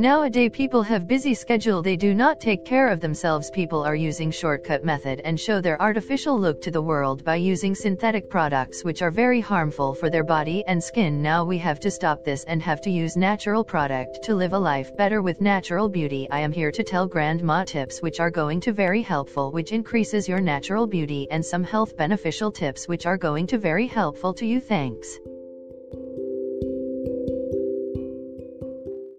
Nowadays people have busy schedule they do not take care of themselves. People are using shortcut method and show their artificial look to the world by using synthetic products which are very harmful for their body and skin. Now we have to stop this and have to use natural product to live a life better with natural beauty. I am here to tell grandma tips which are going to very helpful which increases your natural beauty and some health beneficial tips which are going to very helpful to you. Thanks.